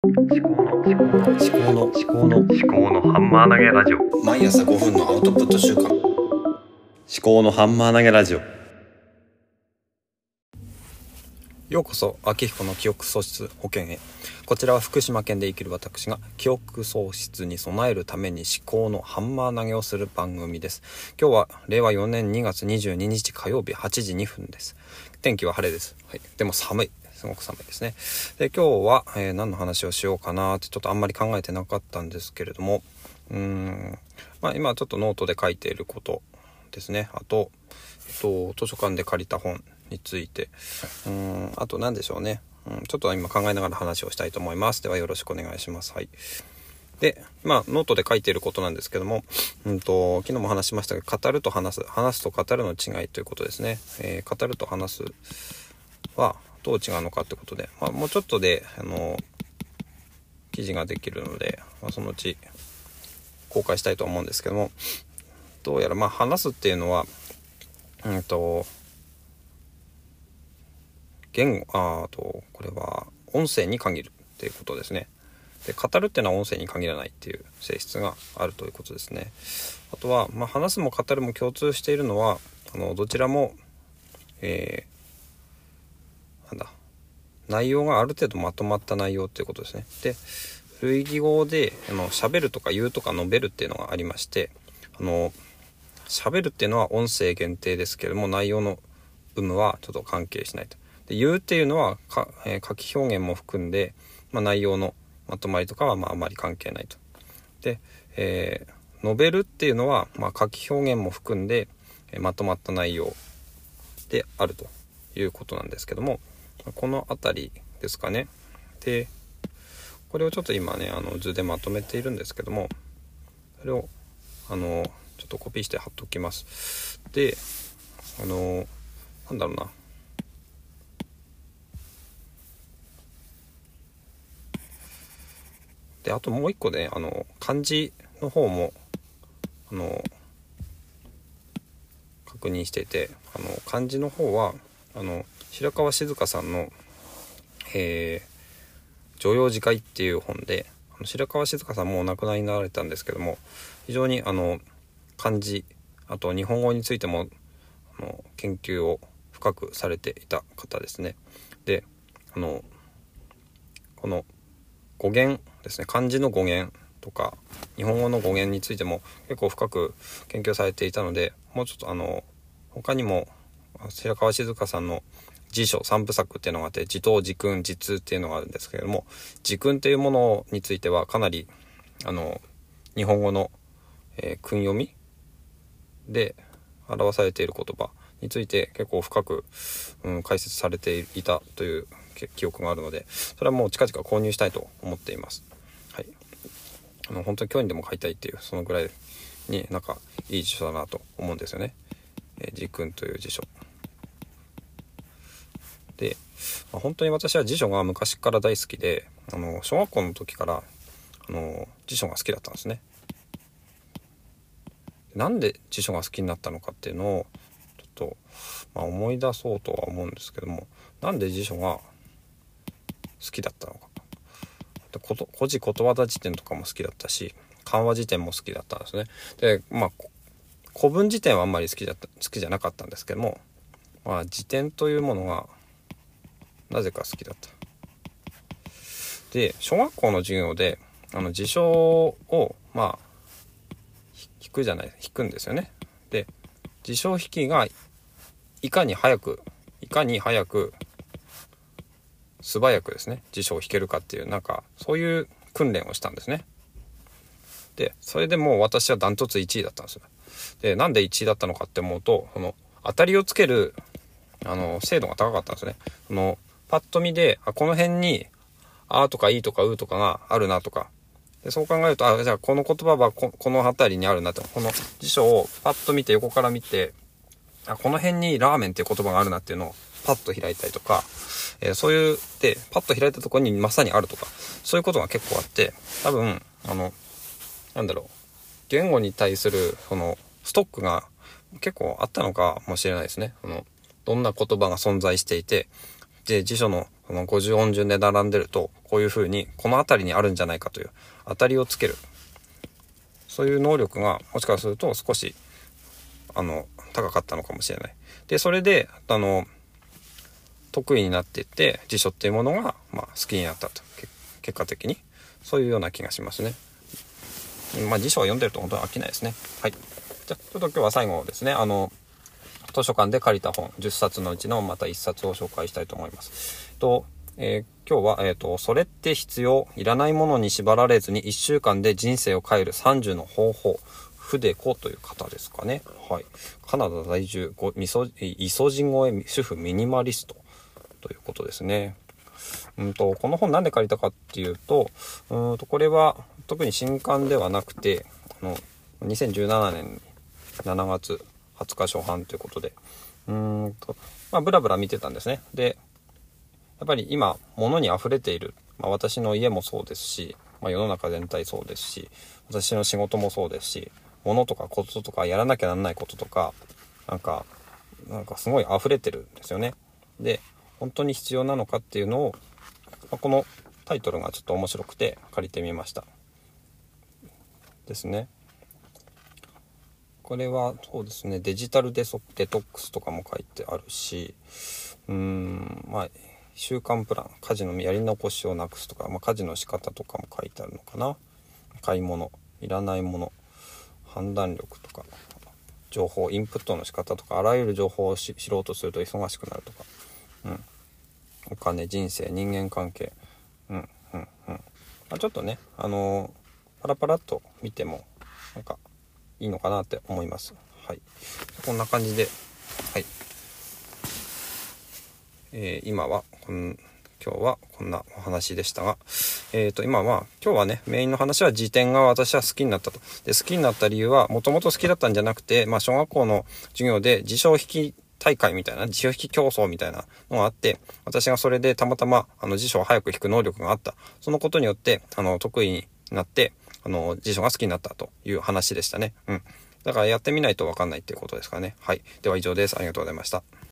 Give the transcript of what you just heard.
思考の思考の思考の思考の思考のハンマー投げラジオ。毎朝5分のアウトプット週間。思考のハンマー投げラジオ。ようこそ秋彦の記憶喪失保険へ。こちらは福島県で生きる私が記憶喪失に備えるために思考のハンマー投げをする番組です。今日は令和4年2月22日火曜日8時2分です。天気は晴れです、はい、でも寒い。すごく寒いですね。で今日は、えー何の話をしようかなってちょっとあんまり考えてなかったんですけれどもうんまあ今ちょっとノートで書いていることですね。あと、えっと、図書館で借りた本についてうんあと何でしょうね、うん、ちょっと今考えながら話をしたいと思います。ではよろしくお願いします。はい。でまあノートで書いていることなんですけども、うんと、昨日も話しましたが語ると話す話すと語るの違いということですね、えー語ると話すはどう違うのかってことで、まあ、もうちょっとであの記事ができるので、まあ、そのうち公開したいと思うんですけどもどうやらまあ話すっていうのはうんと言語ああとこれは音声に限るっていうことですね。で語るっていうのは音声に限らないっていう性質があるということですね。あとは、まあ、話すも語るも共通しているのはあのどちらもえーなんだ内容がある程度まとまった内容っていうことですねで類義語であの喋るとか言うとか述べるっていうのがありましてあの喋るっていうのは音声限定ですけれども内容の有無はちょっと関係しないと。で言うっていうのはか、えー書き表現も含んで、まあ、内容のまとまりとかはまああまり関係ないと。で、えー述べるっていうのは、まあ、書き表現も含んで、えまとまった内容であるということなんですけどもこの辺りですかね。でこれをちょっと今ねあの図でまとめているんですけどもそれをあのちょっとコピーして貼っときますであのなんだろうなであともう一個ねあの漢字の方もあの確認していてあの漢字の方はあの白川静香さんの「えー常用次回」っていう本で白川静香さんもお亡くなりになられたんですけども非常にあの漢字あと日本語についてもあの研究を深くされていた方ですね。であのこの語源ですね漢字の語源とか日本語の語源についても結構深く研究されていたのでもうちょっとあの他にも白川静香さんの辞書三部作っていうのがあって自答自訓自通っていうのがあるんですけれども自訓っていうものについてはかなりあの日本語の、えー訓読みで表されている言葉について結構深く、うん、解説されていたという記憶があるのでそれはもう近々購入したいと思っています。はい、あの本当に今日にでも買いたいっていうそのぐらいになんかいい辞書だなと思うんですよね。えー、自訓という辞書。で、まあ、本当に私は辞書が昔から大好きであの小学校の時からあの辞書が好きだったんですね。なんで辞書が好きになったのかっていうのをちょっと、まあ、思い出そうとは思うんですけどもなんで辞書が好きだったのかでこと古事ことわざ辞典とかも好きだったし漢和辞典も好きだったんですねでまあ古文辞典はあんまり好きだった好きじゃなかったんですけども、まあ、辞典というものがなぜか好きだった。で小学校の授業であの辞書をまあ引くじゃない引くんですよね。で辞書引きがいかに早くいかに早く素早くですね辞書を引けるかっていうなんかそういう訓練をしたんですね。でそれでもう私はダントツ1位だったんですよ。でなんで1位だったのかって思うとその当たりをつけるあの精度が高かったんですね。そのパッと見であこの辺に「あ」とか「いい」とか「う」とかがあるなとかでそう考えるとあじゃあこの言葉はここの辺りにあるなとこの辞書をパッと見て横から見てあこの辺にラーメンっていう言葉があるなっていうのをパッと開いたりとか、えーそういうでパッと開いたところにまさにあるとかそういうことが結構あって多分あのなんだろう言語に対するそのストックが結構あったのかもしれないですね。そのどんな言葉が存在していてで辞書のこの50音順で並んでると、こういう風に、この辺りにあるんじゃないかという、当たりをつける。そういう能力が、もしかすると少し、あの、高かったのかもしれない。で、それで、あの、得意になっていって辞書っていうものが、まあ、好きになったと結果的にそういうような気がしますね。まあ、辞書を読んでると本当に飽きないですね。はい。じゃ、ちょっと今日は最後ですね。あの、図書館で借りた本10冊のうちのまた1冊を紹介したいと思います。と、えー、今日は、えっ、ー、と、それって必要いらないものに縛られずに1週間で人生を変える30の方法。筆子という方ですかね。はい。カナダ在住、ごみそ、イソジン越え主婦ミニマリストということですね。うんと、この本なんで借りたかっていうと、うんと、これは特に新刊ではなくて、あの、2017年7月20日初版ということで、うーんと、まあ、ブラブラ見てたんですね。で、やっぱり今、物に溢れている。まあ、私の家もそうですし、まあ、世の中全体そうですし、私の仕事もそうですし、物とかこととかやらなきゃなんないこととか、なんか、なんかすごい溢れてるんですよね。で、本当に必要なのかっていうのを、まあ、このタイトルがちょっと面白くて借りてみました。ですね。これはそうですね。デジタルデソデトックスとかも書いてあるしうーんまあ習慣プラン家事のやり残しをなくすとか、まあ、家事の仕方とかも書いてあるのかな。買い物いらないもの判断力とか情報インプットの仕方とかあらゆる情報を知ろうとすると忙しくなるとか、うん、お金人生人間関係うんうんうん、まあ、ちょっとねあのー、パラパラっと見てもなんかいいのかなって思います。はい。こんな感じで、はい。えー、今はこん、今日はこんなお話でしたが、えっ、ー、と、今は、今日はね、メインの話は辞典が私は好きになったと。で、好きになった理由は、もともと好きだったんじゃなくて、まあ、小学校の授業で辞書引き大会みたいな、辞書引き競争みたいなのがあって、私がそれでたまたま、あの、辞書を早く引く能力があった。そのことによって、あの、得意になって、あの、辞書が好きになったという話でしたね。うん。だからやってみないとわかんないっていうことですかね。はい。では以上です。ありがとうございました。